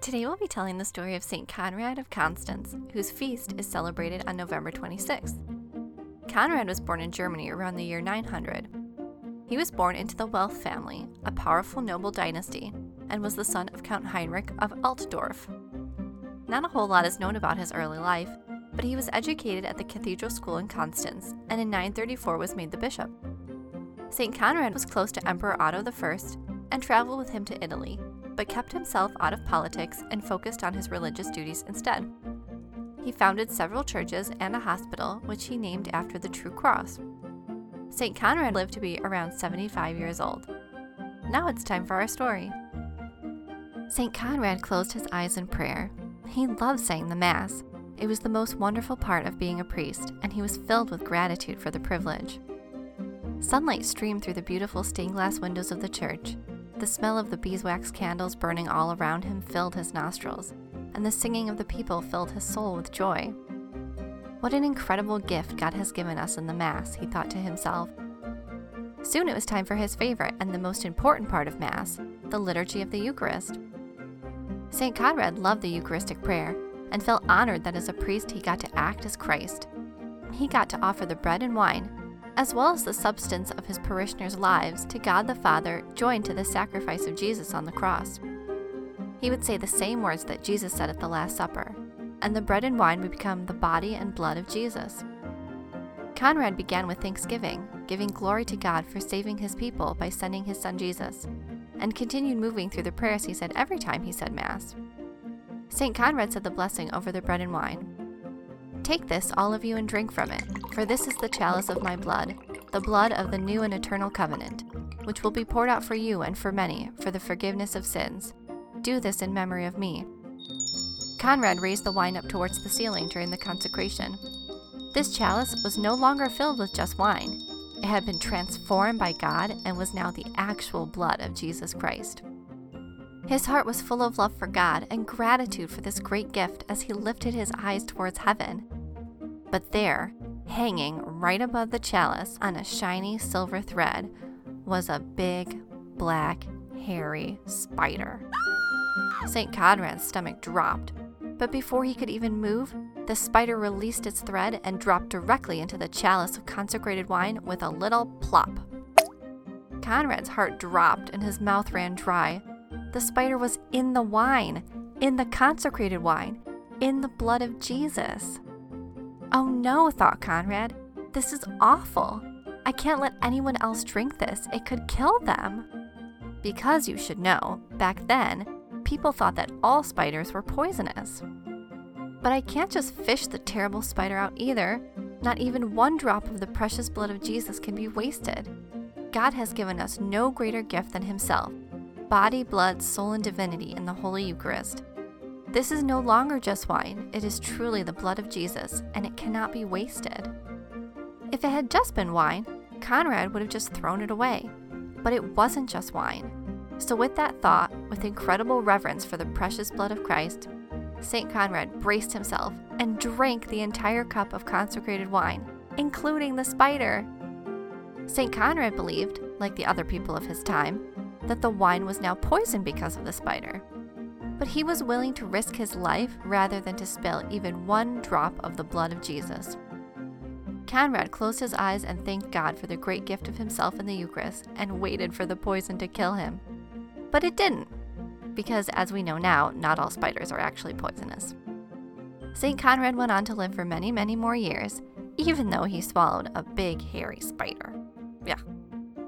Today we'll be telling the story of St. Conrad of Constance, whose feast is celebrated on November 26th. Conrad was born in Germany around the year 900. He was born into the Welf family, a powerful noble dynasty, and was the son of Count Heinrich of Altdorf. Not a whole lot is known about his early life, but he was educated at the cathedral school in Constance and in 934 was made the bishop. St. Conrad was close to Emperor Otto I and traveled with him to Italy, but kept himself out of politics and focused on his religious duties instead. He founded several churches and a hospital, which he named after the True Cross. St. Conrad lived to be around 75 years old. Now it's time for our story. St. Conrad closed his eyes in prayer. He loved saying the Mass. It was the most wonderful part of being a priest, and he was filled with gratitude for the privilege. Sunlight streamed through the beautiful stained glass windows of the church, the smell of the beeswax candles burning all around him filled his nostrils, and the singing of the people filled his soul with joy. What an incredible gift God has given us in the Mass, he thought to himself. Soon it was time for his favorite and the most important part of Mass, the Liturgy of the Eucharist. St. Conrad loved the Eucharistic prayer and felt honored that as a priest he got to act as Christ. He got to offer the bread and wine as well as the substance of his parishioners' lives, to God the Father, joined to the sacrifice of Jesus on the cross. He would say the same words that Jesus said at the Last Supper, and the bread and wine would become the body and blood of Jesus. Conrad began with thanksgiving, giving glory to God for saving his people by sending his son Jesus, and continued moving through the prayers he said every time he said Mass. St. Conrad said the blessing over the bread and wine, Take this, all of you, and drink from it, for this is the chalice of my blood, the blood of the new and eternal covenant, which will be poured out for you and for many for the forgiveness of sins. Do this in memory of me. Conrad raised the wine up towards the ceiling during the consecration. This chalice was no longer filled with just wine. It had been transformed by God and was now the actual blood of Jesus Christ. His heart was full of love for God and gratitude for this great gift as he lifted his eyes towards heaven. But there, hanging right above the chalice on a shiny silver thread, was a big, black, hairy spider. St. Conrad's stomach dropped, but before he could even move, the spider released its thread and dropped directly into the chalice of consecrated wine with a little plop. Conrad's heart dropped and his mouth ran dry, the spider was in the wine, in the consecrated wine, in the blood of Jesus. Oh no, thought Conrad. This is awful. I can't let anyone else drink this. It could kill them. Because you should know, back then, people thought that all spiders were poisonous. But I can't just fish the terrible spider out either. Not even one drop of the precious blood of Jesus can be wasted. God has given us no greater gift than Himself body, blood, soul, and divinity in the Holy Eucharist. This is no longer just wine, it is truly the blood of Jesus, and it cannot be wasted. If it had just been wine, Conrad would have just thrown it away. But it wasn't just wine. So, with that thought, with incredible reverence for the precious blood of Christ, St. Conrad braced himself and drank the entire cup of consecrated wine, including the spider. St. Conrad believed, like the other people of his time, that the wine was now poisoned because of the spider. But he was willing to risk his life rather than to spill even one drop of the blood of Jesus. Conrad closed his eyes and thanked God for the great gift of himself in the Eucharist and waited for the poison to kill him. But it didn't, because as we know now, not all spiders are actually poisonous. St. Conrad went on to live for many, many more years, even though he swallowed a big, hairy spider. Yeah,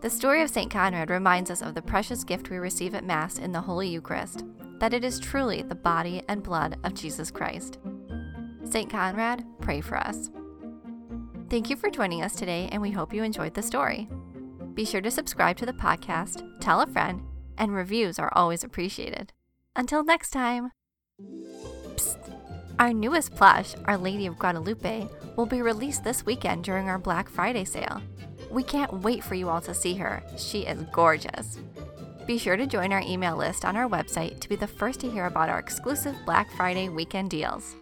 the story of St. Conrad reminds us of the precious gift we receive at Mass in the Holy Eucharist, that it is truly the body and blood of Jesus Christ. St. Conrad, pray for us. Thank you for joining us today, and we hope you enjoyed the story. Be sure to subscribe to the podcast, tell a friend, and reviews are always appreciated. Until next time! Psst. Our newest plush, Our Lady of Guadalupe, will be released this weekend during our Black Friday sale. We can't wait for you all to see her. She is gorgeous. Be sure to join our email list on our website to be the first to hear about our exclusive Black Friday weekend deals.